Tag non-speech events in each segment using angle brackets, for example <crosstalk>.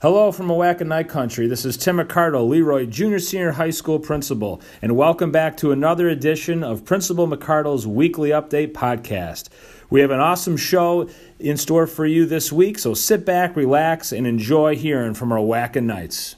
Hello from Knight Country. This is Tim McArdle, Leroy Junior Senior High School Principal, and welcome back to another edition of Principal McArdle's Weekly Update Podcast. We have an awesome show in store for you this week, so sit back, relax, and enjoy hearing from our Oatkan Knights.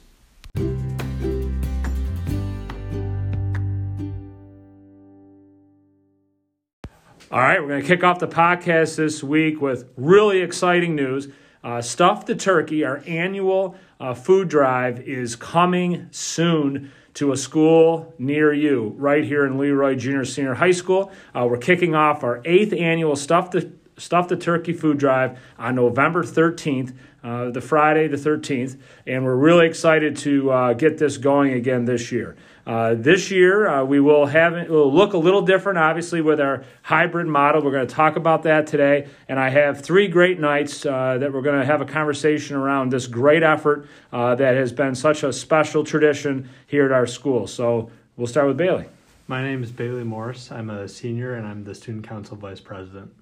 All right, we're going to kick off the podcast this week with really exciting news. Uh, Stuff the Turkey, our annual uh, food drive, is coming soon to a school near you, right here in Leroy Junior Senior High School. Uh, we're kicking off our eighth annual Stuff the Stuff the Turkey food drive on November 13th, uh, the Friday the 13th, and we're really excited to uh, get this going again this year. Uh, this year, uh, we will have it will look a little different, obviously, with our hybrid model. We're going to talk about that today, and I have three great knights uh, that we're going to have a conversation around this great effort uh, that has been such a special tradition here at our school. So we'll start with Bailey. My name is Bailey Morse. I'm a senior, and I'm the student council vice president.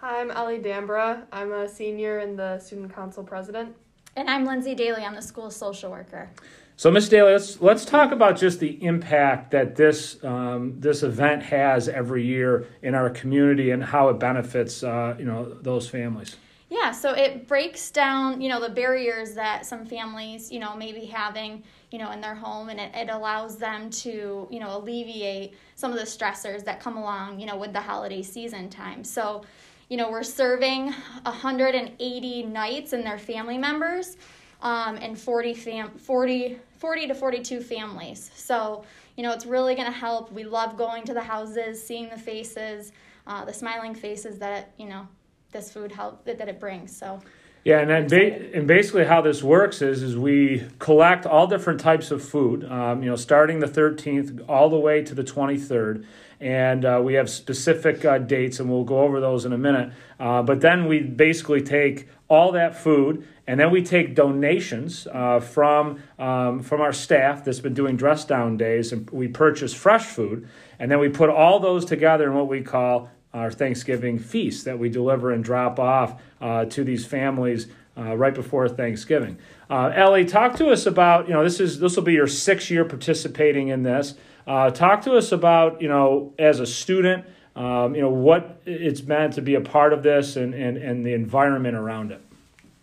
Hi, I'm Ellie Dambra. I'm a senior and the student council president. And I'm Lindsay Dailey. I'm the school social worker. So, Ms. Dailey, let's let's talk about just the impact that this um, this event has every year in our community and how it benefits uh, you know those families. Yeah, so it breaks down you know the barriers that some families you know may be having you know in their home, and it, it allows them to you know alleviate some of the stressors that come along you know with the holiday season time. So, you know we're serving 180 knights and their family members um, and 40, fam- 40, 40 to 42 families. So, you know, it's really going to help. We love going to the houses, seeing the faces, uh, the smiling faces that, you know, this food help that, that it brings. So, yeah, and ba- and basically how this works is is we collect all different types of food, um, you know, starting the 13th all the way to the 23rd, and uh, we have specific uh, dates, and we'll go over those in a minute. Uh, but then we basically take all that food, and then we take donations uh, from um, from our staff that's been doing dress down days, and we purchase fresh food, and then we put all those together in what we call our Thanksgiving feast that we deliver and drop off uh, to these families uh, right before Thanksgiving. Uh, Ellie, talk to us about you know this is this will be your sixth year participating in this. Uh, talk to us about you know as a student, um, you know what it's meant to be a part of this and, and, and the environment around it.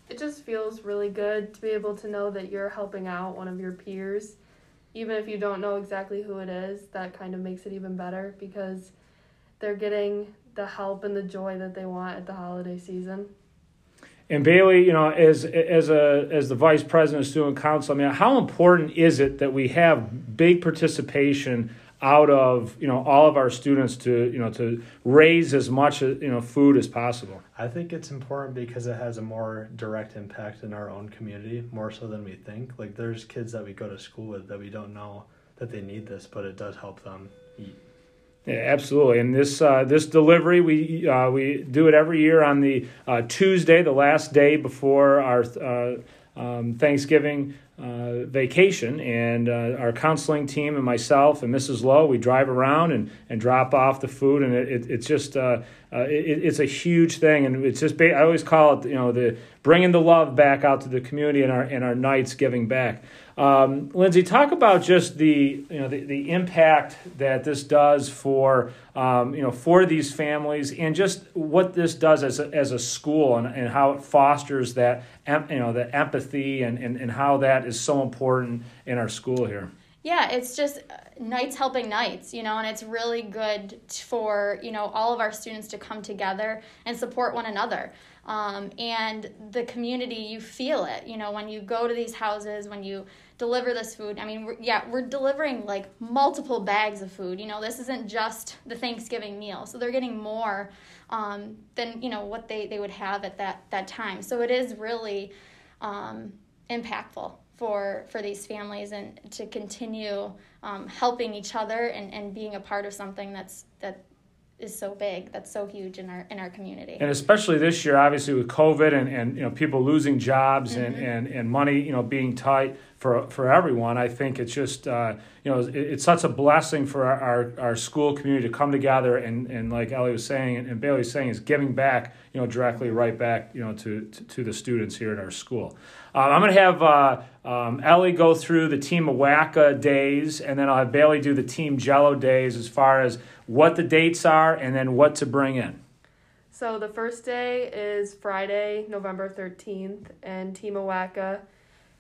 It just feels really good to be able to know that you're helping out one of your peers, even if you don't know exactly who it is. That kind of makes it even better because they're getting the help and the joy that they want at the holiday season. And Bailey, you know, as as a as the vice president of student council, I mean, how important is it that we have big participation out of you know all of our students to you know to raise as much you know food as possible? I think it's important because it has a more direct impact in our own community, more so than we think. Like there's kids that we go to school with that we don't know that they need this, but it does help them eat. Yeah, absolutely. And this uh, this delivery we uh, we do it every year on the uh, Tuesday, the last day before our uh, um, Thanksgiving uh, vacation. And uh, our counseling team and myself and Mrs. Lowe, we drive around and, and drop off the food, and it, it it's just it, it's a huge thing. And it's just I always call it you know the bringing the love back out to the community and our and our knights giving back. Um, Lindsay, talk about just the you know the, the impact that this does for um, you know for these families and just what this does as a, as a school and, and how it fosters that you know the empathy and, and, and how that is so important in our school here. Yeah, it's just uh, knights helping knights, you know, and it's really good for, you know, all of our students to come together and support one another. Um, and the community, you feel it, you know, when you go to these houses, when you deliver this food. I mean, we're, yeah, we're delivering like multiple bags of food. You know, this isn't just the Thanksgiving meal, so they're getting more um, than you know what they they would have at that that time. So it is really um, impactful for for these families and to continue um, helping each other and, and being a part of something that's that is so big that's so huge in our in our community and especially this year obviously with covid and, and you know people losing jobs mm-hmm. and, and, and money you know being tight for for everyone. I think it's just uh, you know it, it's such a blessing for our, our, our, school community to come together and, and like Ellie was saying and Bailey was saying is giving back you know directly right back you know to to, to the students here at our school. Uh, I'm going to have uh, um, Ellie go through the Team Awaka days, and then I'll have Bailey do the Team Jello days as far as what the dates are and then what to bring in. So the first day is Friday, November 13th, and Team Awaka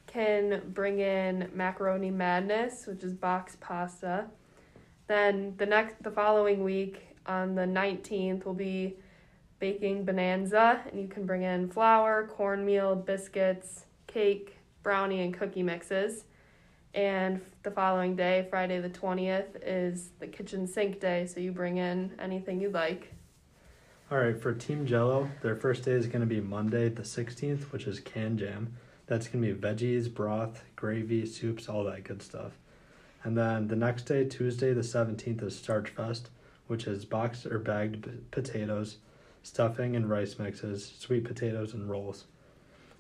can bring in macaroni madness, which is box pasta. Then the next the following week on the 19th will be baking bonanza and you can bring in flour, cornmeal, biscuits, cake, brownie and cookie mixes. And the following day, Friday the 20th, is the kitchen sink day, so you bring in anything you'd like. All right, for Team Jello, their first day is going to be Monday the 16th, which is can jam. That's going to be veggies, broth, gravy, soups, all that good stuff. And then the next day, Tuesday the 17th, is Starch Fest, which is boxed or bagged potatoes, stuffing and rice mixes, sweet potatoes, and rolls.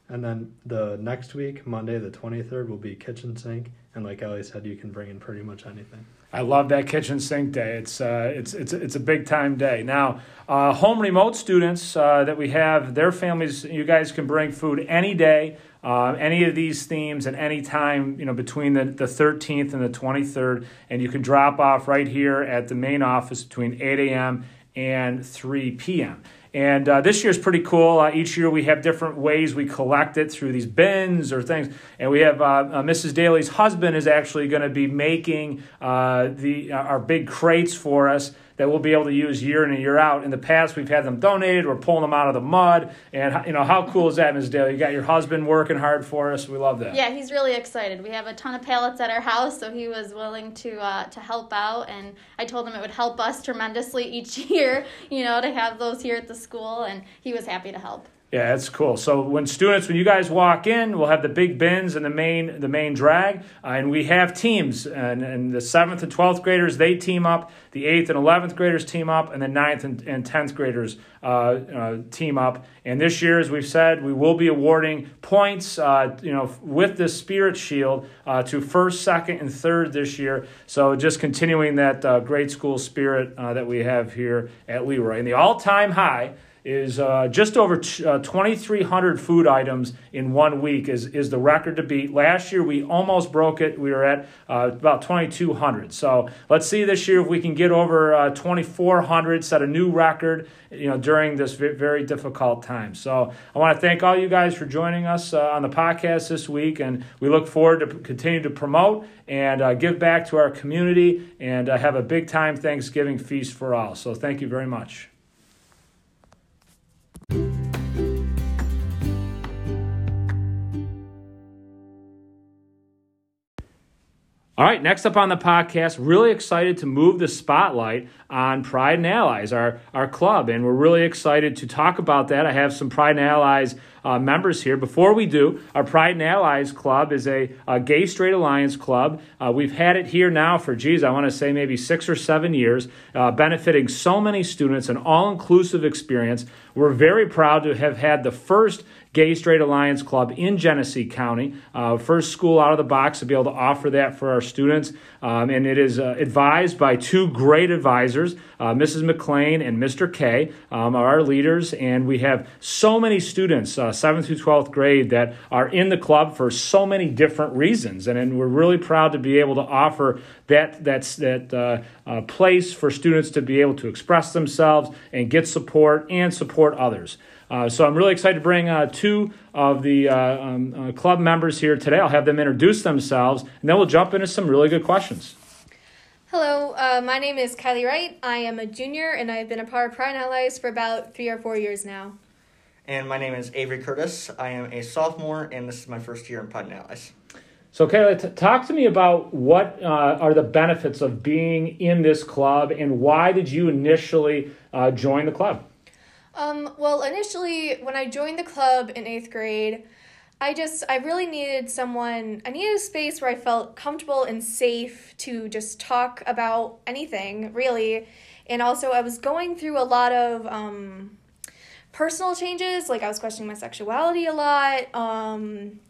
And then the next week, Monday the 23rd, will be kitchen sink. And like Ellie said, you can bring in pretty much anything. I love that kitchen sink day. It's uh, it's it's it's a big time day. Now, uh, home remote students uh, that we have, their families, you guys can bring food any day, uh, any of these themes, at any time, you know, between the, the 13th and the 23rd, and you can drop off right here at the main office between 8 a.m. and 3 p.m. And uh, this is pretty cool. Uh, each year we have different ways we collect it through these bins or things. And we have uh, uh Mrs. Dailey's husband is actually going to be making uh, the our big crates for us that we'll be able to use year in and year out. In the past, we've had them donated. We're pulling them out of the mud. And, you know, how cool is that, Ms. Dale? You got your husband working hard for us. We love that. Yeah, he's really excited. We have a ton of pallets at our house, so he was willing to, uh, to help out. And I told him it would help us tremendously each <laughs> year, you know, to have those here at the school. And he was happy to help. Yeah, that's cool. So when students, when you guys walk in, we'll have the big bins and the main the main drag, uh, and we have teams. And, and the seventh and twelfth graders they team up, the eighth and eleventh graders team up, and the ninth and, tenth graders uh, uh, team up. And this year, as we've said, we will be awarding points, uh, you know, with the Spirit Shield uh, to first, second, and third this year. So just continuing that uh, great school spirit that we have here at Leroy, and the all-time high is uh, just over t- uh, 2,300 food items in one week is, is the record to beat. Last year we almost broke it. We were at uh, about 2,200. So let's see this year if we can get over uh, 2,400, set a new record. You know during this very difficult time. So I want to thank all you guys for joining us uh, on the podcast this week, and we look forward to continue to promote and uh, give back to our community and have a big time Thanksgiving feast for all. So thank you very much. All right, next up on the podcast, really excited to move the spotlight on Pride and Allies, our, our club, and we're really excited to talk about that. I have some Pride and Allies uh, members here. Before we do, our Pride and Allies Club is a, a gay straight alliance club. Uh, we've had it here now for, geez, I want to say maybe six or seven years, uh, benefiting so many students, an all inclusive experience. We're very proud to have had the first Gay Straight Alliance Club in Genesee County. Uh, first school out of the box to be able to offer that for our students. Um, and it is uh, advised by two great advisors, uh, Mrs. McLean and Mr. K, um, are our leaders. And we have so many students, 7th uh, through 12th grade, that are in the club for so many different reasons. And, and we're really proud to be able to offer that, that's, that uh, uh, place for students to be able to express themselves and get support and support others. Uh, so I'm really excited to bring uh, two of the uh, um, uh, club members here today. I'll have them introduce themselves, and then we'll jump into some really good questions. Hello, uh, my name is Kylea Wright. I am a junior, and I've been a part of Pride and Allies for about three or four years now. And my name is Avery Curtis. I am a sophomore, and this is my first year in Pride and Allies. So, Kayla, t- talk to me about what uh, are the benefits of being in this club, and why did you initially uh, join the club? Um, well, initially, when I joined the club in eighth grade, I just, I really needed someone, I needed a space where I felt comfortable and safe to just talk about anything, really. And also, I was going through a lot of um, personal changes, like I was questioning my sexuality a lot. Um,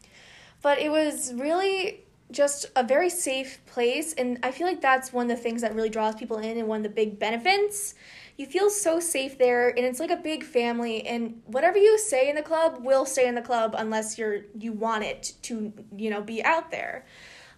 but it was really just a very safe place and i feel like that's one of the things that really draws people in and one of the big benefits. You feel so safe there and it's like a big family and whatever you say in the club will stay in the club unless you're you want it to you know be out there.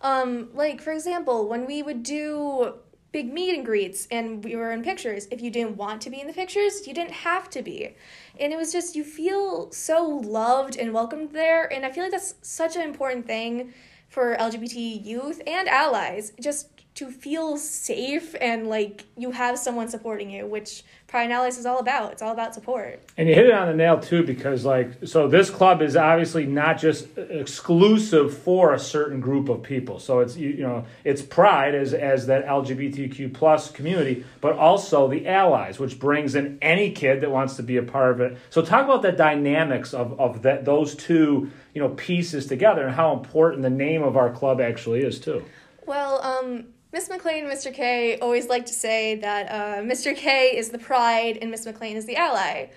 Um, like for example when we would do big meet and greets and we were in pictures if you didn't want to be in the pictures you didn't have to be. And it was just you feel so loved and welcomed there and i feel like that's such an important thing for lgbt youth and allies. Just to feel safe and like you have someone supporting you, which Pride Allies is all about. It's all about support. And you hit it on the nail too, because like so, this club is obviously not just exclusive for a certain group of people. So it's you, you know it's Pride as as that LGBTQ plus community, but also the allies, which brings in any kid that wants to be a part of it. So talk about the dynamics of of that those two you know pieces together and how important the name of our club actually is too. Well, um, Miss McLean and Mr. K always like to say that uh, Mr. K is the pride and Miss McLean is the ally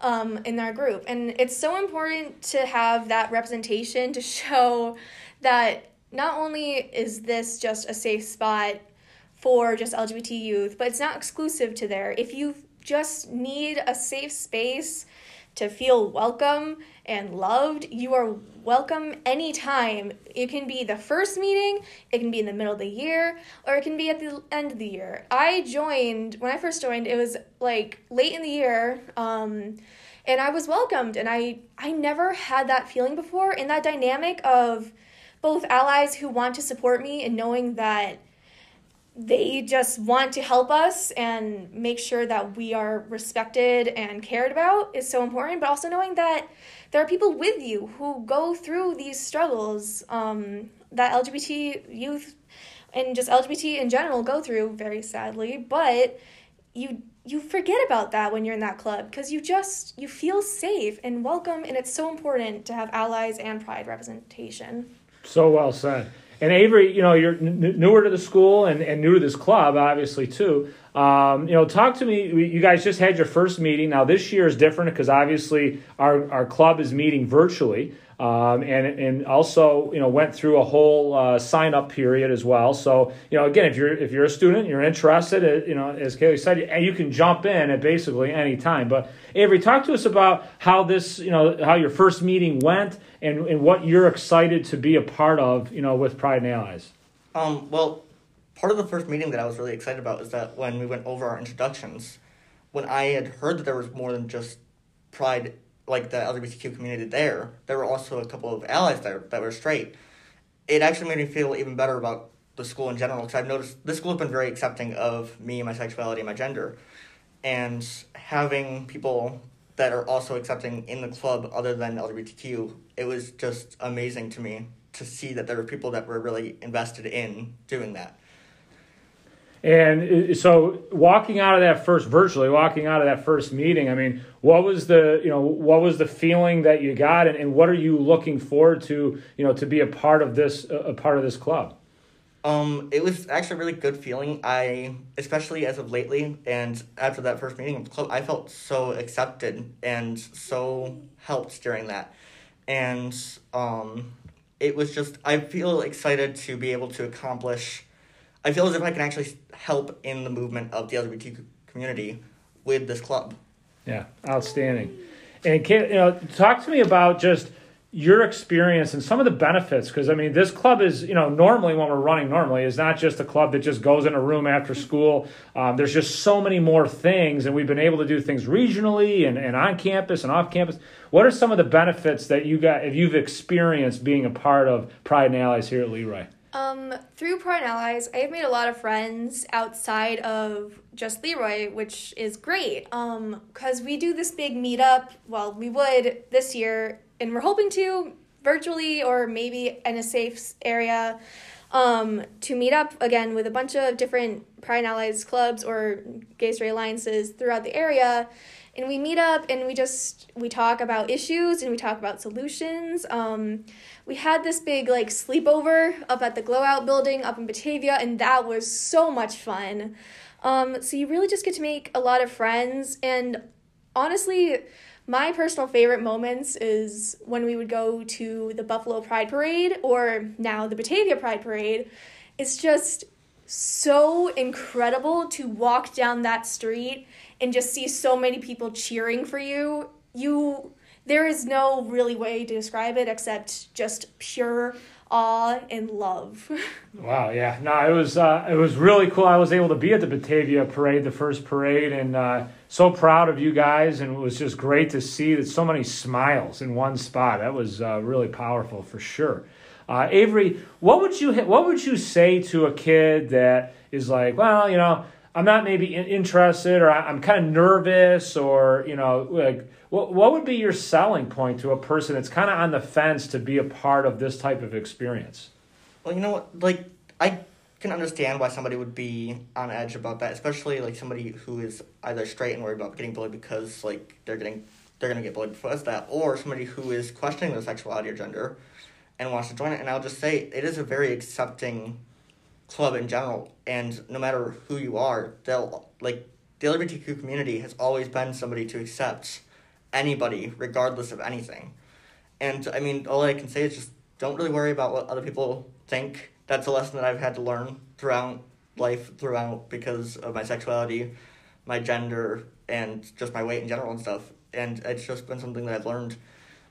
um, in our group. And it's so important to have that representation to show that not only is this just a safe spot for just LGBT youth, but it's not exclusive to there. If you just need a safe space to feel welcome and loved, you are welcome anytime. It can be the first meeting, it can be in the middle of the year, or it can be at the end of the year. I joined, when I first joined, it was like late in the year. Um, and I was welcomed, and I, I never had that feeling before. And that dynamic of both allies who want to support me and knowing that they just want to help us and make sure that we are respected and cared about is so important but also knowing that there are people with you who go through these struggles um, that lgbt youth and just lgbt in general go through very sadly but you you forget about that when you're in that club because you just you feel safe and welcome and it's so important to have allies and pride representation. So well said and Avery, you know, you're n- newer to the school and, and new to this club, obviously, too. Um, you know, talk to me. You guys just had your first meeting. Now, this year is different because obviously our, our club is meeting virtually. Um, and and also you know went through a whole uh, sign up period as well. So you know again, if you're if you're a student, you're interested, you know as Kaylee said, and you can jump in at basically any time. But Avery, talk to us about how this you know how your first meeting went and and what you're excited to be a part of you know with Pride and Allies. Um, well, part of the first meeting that I was really excited about is that when we went over our introductions, when I had heard that there was more than just Pride like the LGBTQ community there, there were also a couple of allies there that were straight. It actually made me feel even better about the school in general because I've noticed this school has been very accepting of me, my sexuality, and my gender, and having people that are also accepting in the club other than LGBTQ, it was just amazing to me to see that there were people that were really invested in doing that. And so, walking out of that first virtually, walking out of that first meeting, I mean, what was the you know what was the feeling that you got, and, and what are you looking forward to you know to be a part of this a part of this club? Um, it was actually a really good feeling. I, especially as of lately, and after that first meeting of the club, I felt so accepted and so helped during that, and um, it was just I feel excited to be able to accomplish I feel as if I can actually help in the movement of the LGBT community with this club. Yeah, outstanding. And can you know talk to me about just your experience and some of the benefits because I mean this club is you know normally when we're running normally is not just a club that just goes in a room after school. Um, there's just so many more things, and we've been able to do things regionally and, and on campus and off campus. What are some of the benefits that you got if you've experienced being a part of Pride and Allies here at Leroy? Um, through Pride Allies, I have made a lot of friends outside of just Leroy, which is great. Um, cause we do this big meetup. Well, we would this year, and we're hoping to virtually or maybe in a safe area um, to meet up again with a bunch of different Pride and Allies clubs or gay straight alliances throughout the area and we meet up and we just we talk about issues and we talk about solutions um, we had this big like sleepover up at the glow out building up in batavia and that was so much fun um, so you really just get to make a lot of friends and honestly my personal favorite moments is when we would go to the Buffalo Pride Parade or now the Batavia Pride Parade. It's just so incredible to walk down that street and just see so many people cheering for you. You there is no really way to describe it except just pure awe and love. <laughs> Wow, yeah, no, it was uh, it was really cool. I was able to be at the Batavia parade, the first parade, and uh, so proud of you guys. And it was just great to see that so many smiles in one spot. That was uh, really powerful for sure. Uh, Avery, what would you what would you say to a kid that is like, well, you know, I'm not maybe interested, or I'm kind of nervous, or you know, like what what would be your selling point to a person that's kind of on the fence to be a part of this type of experience? Well, you know what? Like, I can understand why somebody would be on edge about that, especially like somebody who is either straight and worried about getting bullied because like they're getting they're gonna get bullied because that, or somebody who is questioning their sexuality or gender and wants to join it. And I'll just say it is a very accepting club in general, and no matter who you are, they'll like the LGBTQ community has always been somebody to accept anybody, regardless of anything. And I mean, all I can say is just don't really worry about what other people think. That's a lesson that I've had to learn throughout life, throughout because of my sexuality, my gender, and just my weight in general and stuff. And it's just been something that I've learned.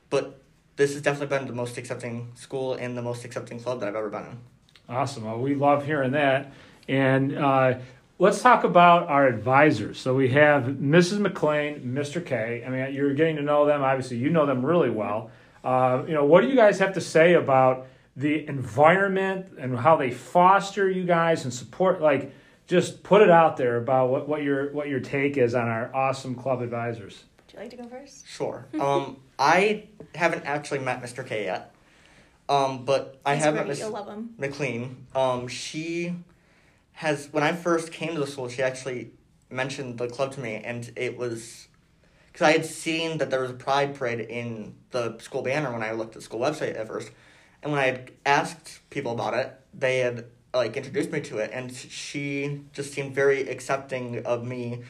But this has definitely been the most accepting school and the most accepting club that I've ever been in. Awesome. Well, we love hearing that. And uh, let's talk about our advisors. So we have Mrs. McLean, Mr. K. I mean, you're getting to know them. Obviously, you know them really well. Uh, you know, what do you guys have to say about the environment and how they foster you guys and support? Like, just put it out there about what, what your what your take is on our awesome club advisors. You like to go first? Sure. <laughs> um, I haven't actually met Mr. K yet. Um, but I He's have met. Miss You'll love him. McLean. Um, she has when I first came to the school, she actually mentioned the club to me, and it was because I had seen that there was a pride parade in the school banner when I looked at the school website at first, and when I had asked people about it, they had like introduced me to it, and she just seemed very accepting of me,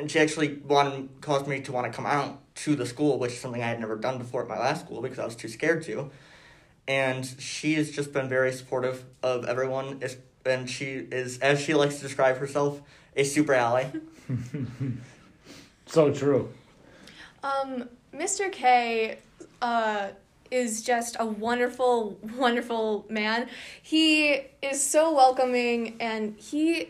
and she actually wanted caused me to want to come out to the school, which is something I had never done before at my last school because I was too scared to and she has just been very supportive of everyone is- and she is as she likes to describe herself a super ally <laughs> So true. Um, Mr. K uh, is just a wonderful, wonderful man. He is so welcoming, and he.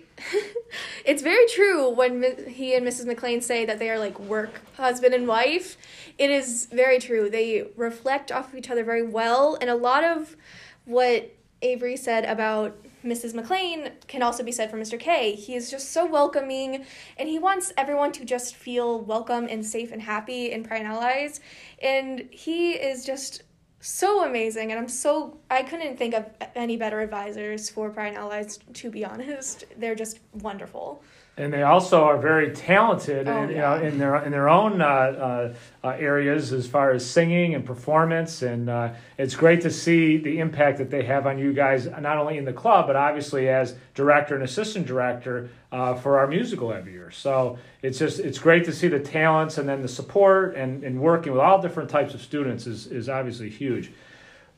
<laughs> it's very true when he and Mrs. McLean say that they are like work husband and wife. It is very true. They reflect off of each other very well, and a lot of what Avery said about Mrs. McLean can also be said for Mr. K. He is just so welcoming and he wants everyone to just feel welcome and safe and happy in Pride and Allies. And he is just so amazing and I'm so I couldn't think of any better advisors for Pride and Allies to be honest. They're just wonderful. And they also are very talented Oh, in, you know, in their in their own uh, uh, uh, areas as far as singing and performance. And uh, it's great to see the impact that they have on you guys, not only in the club but obviously as director and assistant director uh, for our musical every year. So it's just it's great to see the talents and then the support and, and working with all different types of students is is obviously huge.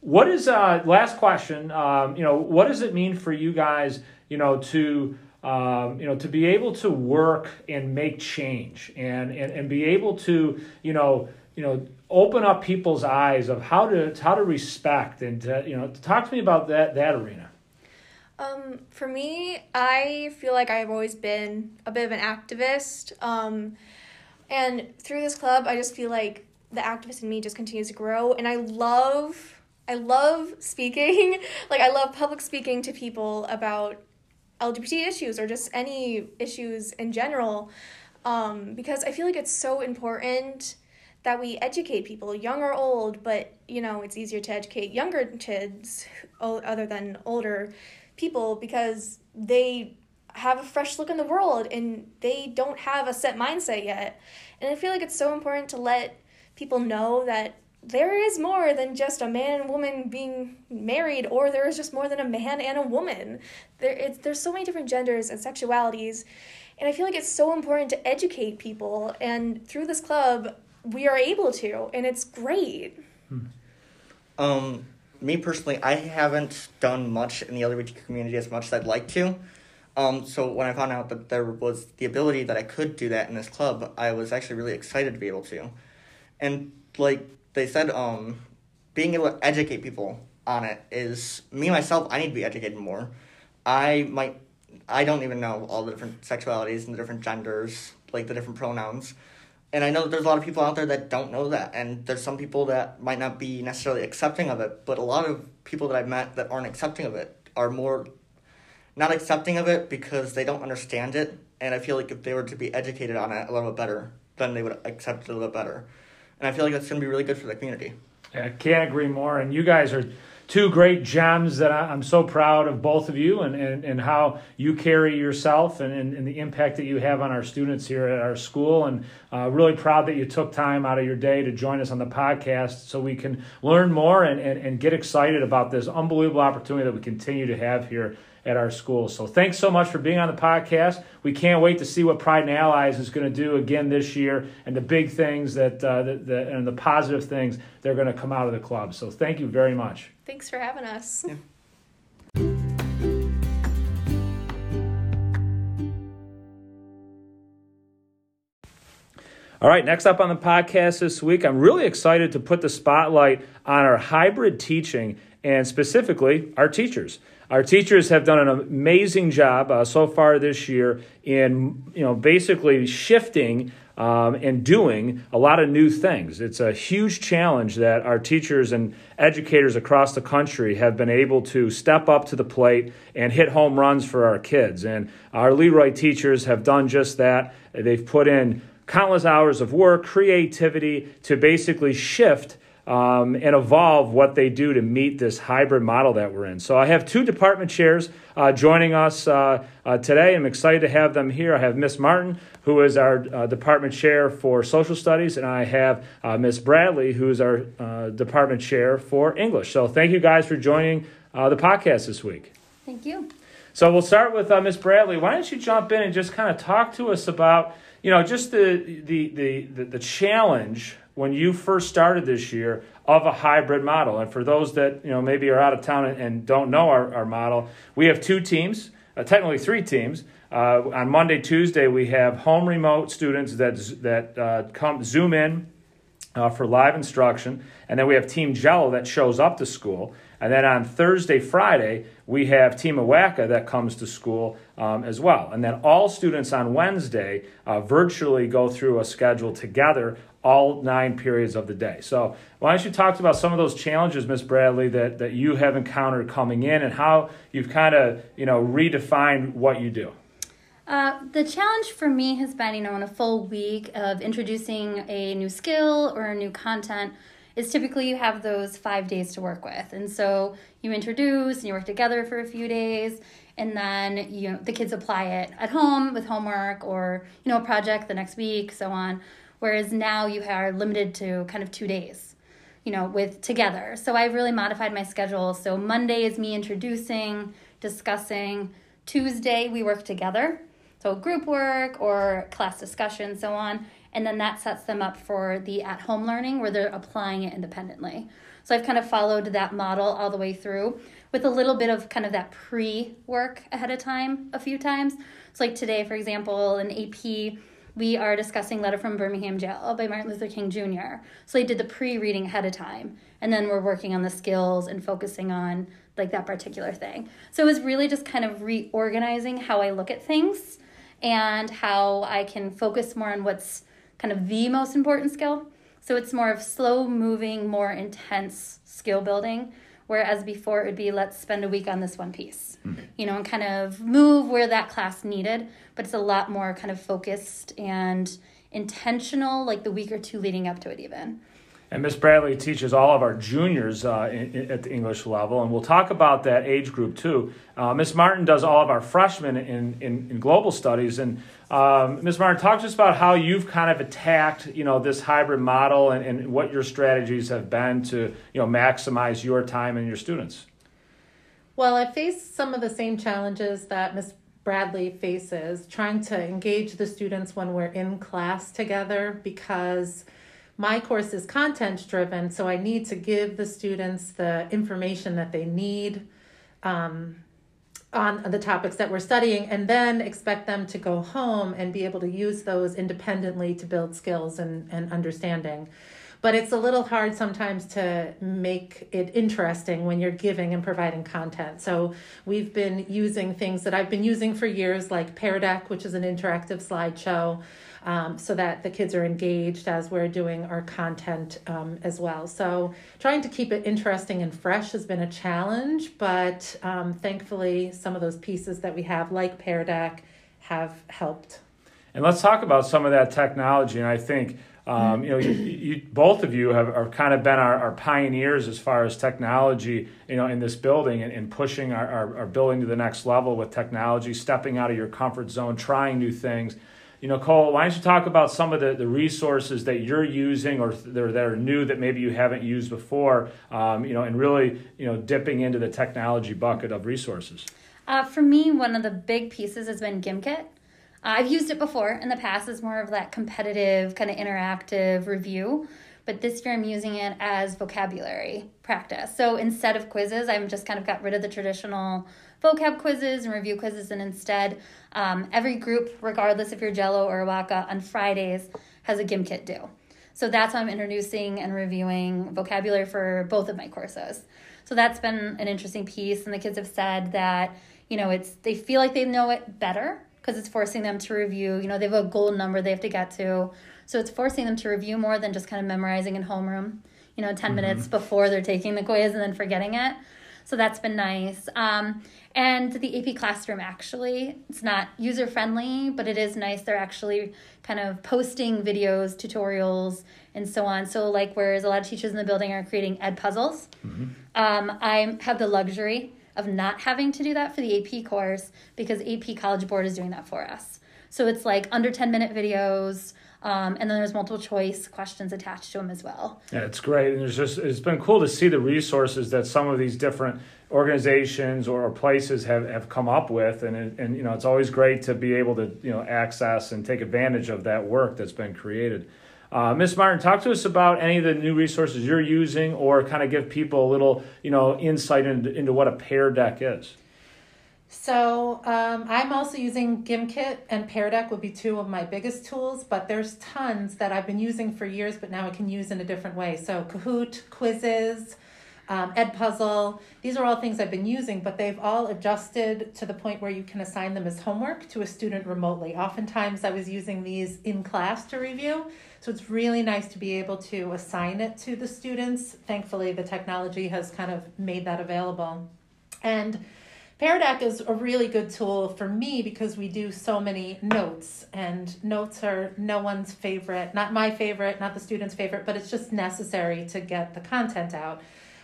What is uh last question? Um, you know, what does it mean for you guys? You know, to um, you know to be able to work and make change and, and and be able to you know you know open up people's eyes of how to how to respect and to, you know talk to me about that that arena. Um, for me, I feel like I've always been a bit of an activist. Um, and through this club, I just feel like the activist in me just continues to grow. And I love, I love speaking. <laughs> like, I love public speaking to people about LGBT issues or just any issues in general. Um, because I feel like it's so important that we educate people, young or old, but you know, it's easier to educate younger kids other than older people because they have a fresh look in the world and they don't have a set mindset yet. And I feel like it's so important to let people know that there is more than just a man and woman being married or there is just more than a man and a woman. There it's there's so many different genders and sexualities and I feel like it's so important to educate people and through this club we are able to, and it's great. Um, me personally, I haven't done much in the LGBTQ community as much as I'd like to. Um, so when I found out that there was the ability that I could do that in this club, I was actually really excited to be able to. And like they said, um, being able to educate people on it is me myself. I need to be educated more. I might. I don't even know all the different sexualities and the different genders, like the different pronouns. And I know that there's a lot of people out there that don't know that, and there's some people that might not be necessarily accepting of it. But a lot of people that I've met that aren't accepting of it are more not accepting of it because they don't understand it. And I feel like if they were to be educated on it a little bit better, then they would accept it a little bit better. And I feel like that's going to be really good for the community. I can't agree more. And you guys are two great gems that I, am so proud of both of you and, and, and how you carry yourself and, and, and, the impact that you have on our students here at our school. And uh, really proud that you took time out of your day to join us on the podcast so we can learn more and, and, and get excited about this unbelievable opportunity that we continue to have here at our school. So thanks so much for being on the podcast. We can't wait to see what Pride and Allies is going to do again this year and the big things that, uh, that, that and the positive things that are going to come out of the club. So thank you very much. Thanks for having us. Yeah. All right, next up on the podcast this week, I'm really excited to put the spotlight on our hybrid teaching and specifically our teachers. Our teachers have done an amazing job uh, so far this year in, you know, basically shifting um, and doing a lot of new things. It's a huge challenge that our teachers and educators across the country have been able to step up to the plate and hit home runs for our kids. And our Leroy teachers have done just that. They've put in countless hours of work, creativity to basically shift um, and evolve what they do to meet this hybrid model that we're in. So I have two department chairs uh, joining us uh, uh, today. I'm excited to have them here. I have Miss Marten, who is our uh, department chair for social studies, and I have uh, Miss Bradley, who is our uh, department chair for English. So thank you guys for joining the podcast this week. Thank you. So we'll start with Miss Bradley. Why don't you jump in and just kind of talk to us about, you know, just the the the the, the challenge when you first started this year of a hybrid model. And for those that you know maybe are out of town and, don't know our, our model, we have two teams, uh, technically three teams. Uh, on Monday, Tuesday, we have home remote students that that uh, come zoom in uh, for live instruction, and then we have Team Jello that shows up to school. And then on Thursday, Friday, we have Team Awaka that comes to school um, as well. And then all students on Wednesday uh, virtually go through a schedule together all nine periods of the day. So, why don't you talk about some of those challenges, Miss Bradley, that, that you have encountered coming in and how you've kind of, you know, redefined what you do? Uh, the challenge for me has been, you know, in a full week of introducing a new skill or a new content, is typically you have those five days to work with. And so you introduce and you work together for a few days, and then you know, the kids apply it at home with homework or, you know, a project the next week, so on. Whereas now you are limited to kind of two days you know with together. So i've really modified my schedule. So monday is me introducing discussing. Tuesday we work together. So group work or class discussion so on and then that sets them up for the at home learning where they're applying it independently so i've kind of followed that model all the way through with a little bit of kind of that pre work ahead of time a few times so like today for example an ap we are discussing Letter from Birmingham Jail by Martin Luther King Jr. So I did the pre-reading ahead of time, and then we're working on the skills and focusing on like that particular thing. So it was really just kind of reorganizing how I look at things and how I can focus more on what's kind of the most important skill. So it's more of slow moving, more intense skill building whereas before it would be let's spend a week on this one piece mm-hmm. you know and kind of move where that class needed but it's a lot more kind of focused and intentional like the week or two leading up to it even and Miss Bradley teaches all of our juniors uh, in, in, at the English level, and we'll talk about that age group too. Uh, Miss Marten does all of our freshmen in, in, in global studies, and um, Ms. Marten, talk to us about how you've kind of attacked, you know, this hybrid model and, and what your strategies have been to, you know, maximize your time and your students. Well, I faced some of the same challenges that Ms. Bradley faces, trying to engage the students when we're in class together because my course is content driven, so I need to give the students the information that they need um, on the topics that we're studying, and then expect them to go home and be able to use those independently to build skills and, and understanding. But it's a little hard sometimes to make it interesting when you're giving and providing content. So we've been using things that I've been using for years, like Pear Deck, which is an interactive slideshow um, so that the kids are engaged as we're doing our content um, as well. So, trying to keep it interesting and fresh has been a challenge, but um, thankfully, some of those pieces that we have, like Pear Deck, have helped. And let's talk about some of that technology. And I think um, you know, you, you, both of you have, have kind of been our, our, pioneers as far as technology, you know, in this building and, and pushing our, our, our, building to the next level with technology, stepping out of your comfort zone, trying new things you know, Cole, why don't you talk about some of the, the resources that you're using or that are, that are new that maybe you haven't used before, um, you know, and really, you know, dipping into the technology bucket of resources? Uh, for me, one of the big pieces has been Gimkit. Uh, I've used it before in the past as more of that competitive, kind of interactive review, but this year I'm using it as vocabulary practice. So instead of quizzes, I've just kind of got rid of the traditional vocab quizzes and review quizzes, and instead, um, every group, regardless if you're Jello or Waka, on Fridays has a Gimkit due. So that's how I'm introducing and reviewing vocabulary for both of my courses. So that's been an interesting piece, and the kids have said that you know it's they feel like they know it better because it's forcing them to review. You know they have a goal number they have to get to, so it's forcing them to review more than just kind of memorizing in homeroom. You know, 10 mm-hmm. minutes before they're taking the quiz and then forgetting it. So that's been nice. Um, and the AP Classroom actually, it's not user friendly, but it is nice. They're actually kind of posting videos, tutorials, and so on. So, like, whereas a lot of teachers in the building are creating Edpuzzles, mm-hmm. um, I have the luxury of not having to do that for the AP course because AP College Board is doing that for us. So it's like under 10 minute videos, um, and then there's multiple choice questions attached to them as well. Yeah, it's great, and just it's been cool to see the resources that some of these different organizations or places have, have come up with, and and you know it's always great to be able to you know access and take advantage of that work that's been created. Uh, Miss Marten, talk to us about any of the new resources you're using, or kind of give people a little you know insight into, into what a Pear Deck is. So um, I'm also using Gimkit and Pear Deck would be two of my biggest tools, but there's tons that I've been using for years, but now I can use in a different way. So Kahoot, quizzes, um, Edpuzzle, these are all things I've been using, but they've all adjusted to the point where you can assign them as homework to a student remotely. Oftentimes I was using these in class to review, so it's really nice to be able to assign it to the students. Thankfully, the technology has kind of made that available. And Pear Deck is a really good tool for me because we do so many notes, and notes are no one's favorite, not my favorite, not the student's favorite, but it's just necessary to get the content out.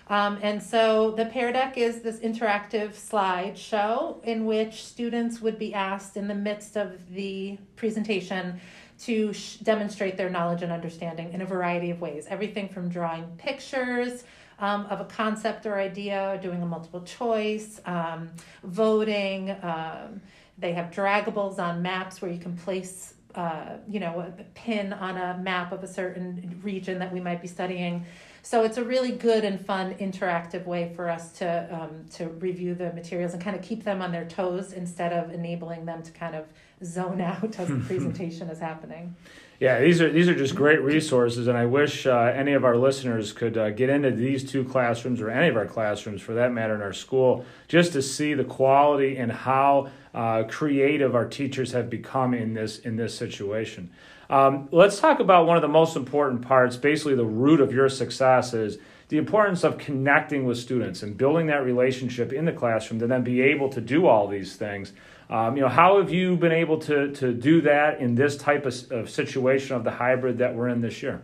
Um, and so the Pear Deck is this interactive slideshow in which students would be asked in the midst of the presentation to sh- demonstrate their knowledge and understanding in a variety of ways. Everything from drawing pictures um, of a concept or idea, doing a multiple choice, um, voting. Um, they have draggables on maps where you can place, uh, you know, a pin on a map of a certain region that we might be studying. So it's a really good and fun interactive way for us to um, to review the materials and kind of keep them on their toes instead of enabling them to kind of zone <laughs> out as the presentation is happening. Yeah, these are these are just great resources, and I wish uh, any of our listeners could uh, get into these two classrooms or any of our classrooms, for that matter, in our school, just to see the quality and how uh, creative our teachers have become in this in this situation. Um, let's talk about one of the most important parts, basically the root of your success is the importance of connecting with students and building that relationship in the classroom to then be able to do all these things. Um, you know, how have you been able to, to do that in this type of, of situation of the hybrid that we're in this year?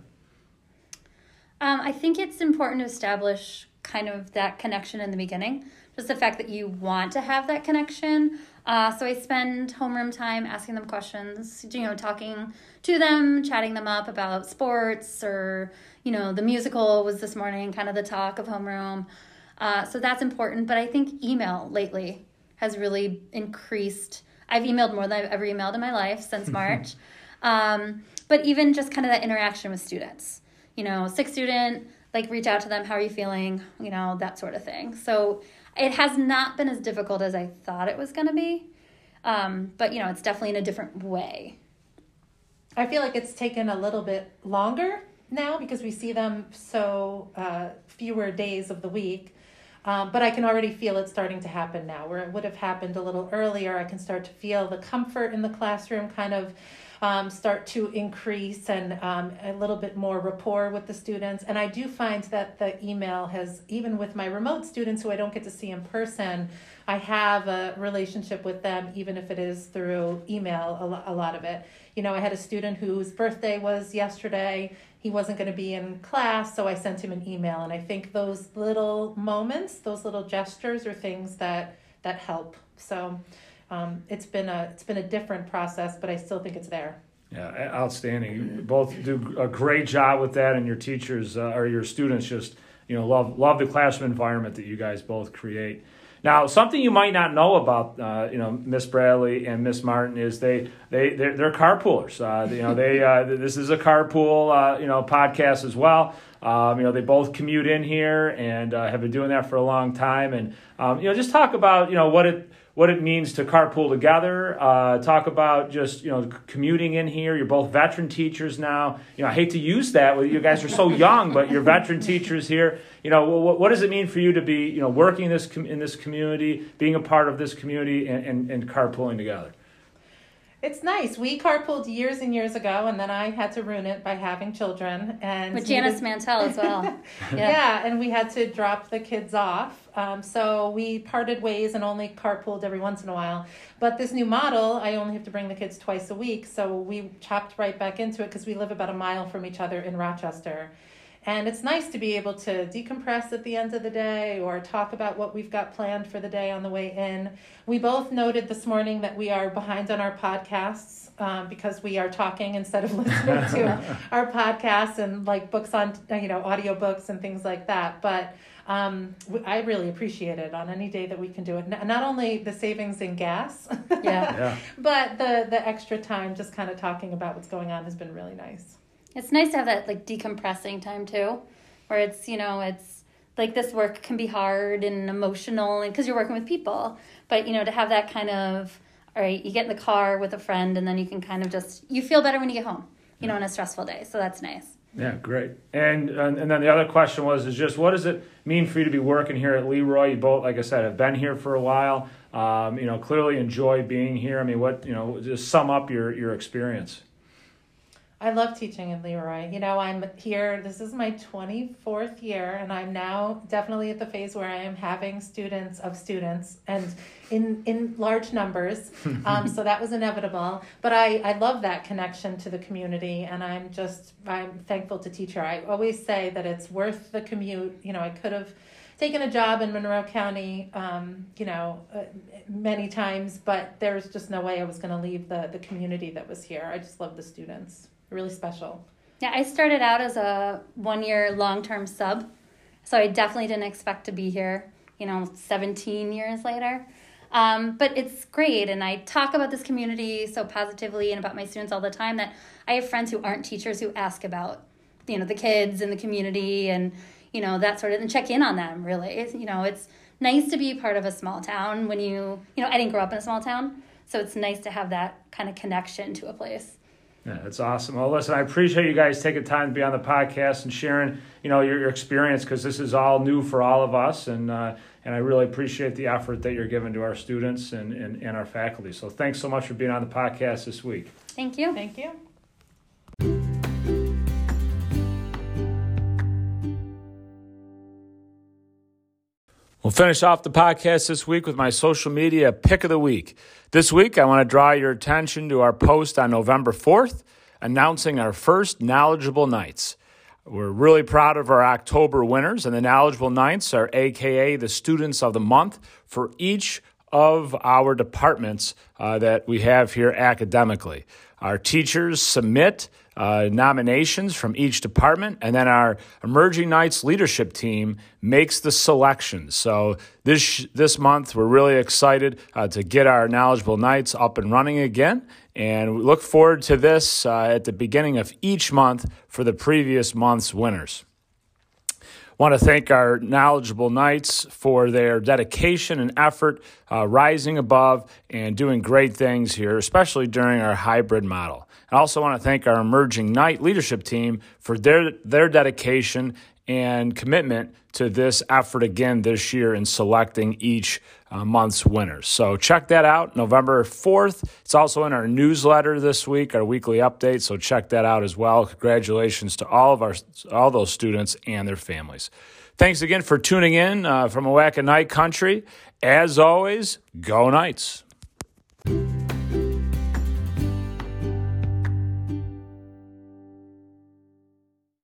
Um, I think it's important to establish kind of that connection in the beginning. Just the fact that you want to have that connection. Uh, so I spend homeroom time asking them questions, you know, talking to them, chatting them up about sports or, you know, the musical was this morning, kind of the talk of homeroom. Uh, so that's important. But I think email lately has really increased. I've emailed more than I've ever emailed in my life since <laughs> March. um, but even just kind of that interaction with students. you know, sick student, like reach out to them, how are you feeling, you know, that sort of thing. So it has not been as difficult as I thought it was going to be. Um, but, you know, it's definitely in a different way. I feel like it's taken a little bit longer now because we see them so uh, fewer days of the week. Um, but I can already feel it starting to happen now. Where it would have happened a little earlier, I can start to feel the comfort in the classroom kind of um, start to increase and um, a little bit more rapport with the students. And I do find that the email has, even with my remote students who I don't get to see in person, I have a relationship with them, even if it is through email, a, lo- a lot of it. You know, I had a student whose birthday was yesterday. He wasn't going to be in class, so I sent him an email. And I think those little moments, those little gestures, are things that that help. So um, it's been a it's been a different process, but I still think it's there. Yeah, outstanding. You both do a great job with that, and your teachers uh, or your students just you know love love the classroom environment that you guys both create. Now, something you might not know about, uh, you know, Miss Bradley and Miss Marten is they they they're, they're carpoolers. Uh, you know, they uh, this is a carpool, uh, you know, podcast as well. Um, you know, they both commute in here and uh, have been doing that for a long time. And um, you know, just talk about you know what it what it means to carpool together. Uh, talk about just you know commuting in here. You're both veteran teachers now. You know, I hate to use that. You guys are so <laughs> young, but you're veteran teachers here. You know, what, what does it mean for you to be you know working this com- in this community, being a part of this community, and, and, and carpooling together? It's nice. We carpooled years and years ago, and then I had to ruin it by having children. And with Janice Mantell as well. <laughs> yeah. yeah. and we had to drop the kids off. Um, so we parted ways and only carpooled every once in a while. But this new model, I only have to bring the kids twice a week. So we chopped right back into it because we live about a mile from each other in Rochester. And it's nice to be able to decompress at the end of the day or talk about what we've got planned for the day on the way in. We both noted this morning that we are behind on our podcasts um, because we are talking instead of <laughs> listening to <laughs> our podcasts and like books on, you know, audiobooks and things like that. But um, I really appreciate it on any day that we can do it. Not only the savings in gas, yeah. <laughs> yeah. but the, the extra time just kind of talking about what's going on has been really nice. It's nice to have that like decompressing time too, where it's you know it's like this work can be hard and emotional and because you're working with people, but you know to have that kind of all right, you get in the car with a friend and then you can kind of just you feel better when you get home, you know, on a stressful day. So that's nice. Yeah, great. And, and and then the other question was is just what does it mean for you to be working here at Le Roy? You both, like I said, have been here for a while. Um, you know, clearly enjoy being here. I mean, what you know, just sum up your your experience. I love teaching in Le Roy. You know, I'm here, this is my 24th year, and I'm now definitely at the phase where I am having students of students and in, in large numbers. <laughs> um, so that was inevitable. But I, I love that connection to the community, and I'm just, I'm thankful to teach here. I always say that it's worth the commute. You know, I could have taken a job in Monroe County, um, you know, uh, many times, but there's just no way I was going to leave the, the community that was here. I just love the students really special. Yeah, I started out as a one year long term sub, so I definitely didn't expect to be here, you know, 17 years later. Um, but it's great, and I talk about this community so positively and about my students all the time that I have friends who aren't teachers who ask about, you know, the kids and the community and, you know, that sort of, and check in on them, really. It's, you know, it's nice to be part of a small town when you, you know, I didn't grow up in a small town, so it's nice to have that kind of connection to a place. Yeah, that's awesome. Well, listen, I appreciate you guys taking time to be on the podcast and sharing, you know, your, your experience because this is all new for all of us, and uh, and I really appreciate the effort that you're giving to our students and, and, and our faculty. So thanks so much for being on the podcast this week. Thank you. Thank you. We'll finish off the podcast this week with my social media pick of the week. This week, I want to draw your attention to our post on November 4th announcing our first Knowledgeable Knights. We're really proud of our October winners, and the Knowledgeable Knights are AKA the students of the month for each of our departments uh, that we have here academically. Our teachers submit uh, nominations from each department, and then our Emerging Knights leadership team makes the selections. So this this month, we're really excited uh, to get our knowledgeable Knights up and running again, and we look forward to this uh, at the beginning of each month for the previous month's winners want to thank our knowledgeable knights for their dedication and effort uh, rising above and doing great things here, especially during our hybrid model. I also want to thank our emerging knight leadership team for their, their dedication and commitment to this effort again this year in selecting each uh, month's winners. So check that out, November 4th. It's also in our newsletter this week, our weekly update. So check that out as well. Congratulations to all of our all those students and their families. Thanks again for tuning in uh, from Oatkan Knight Country. As always, go Knights.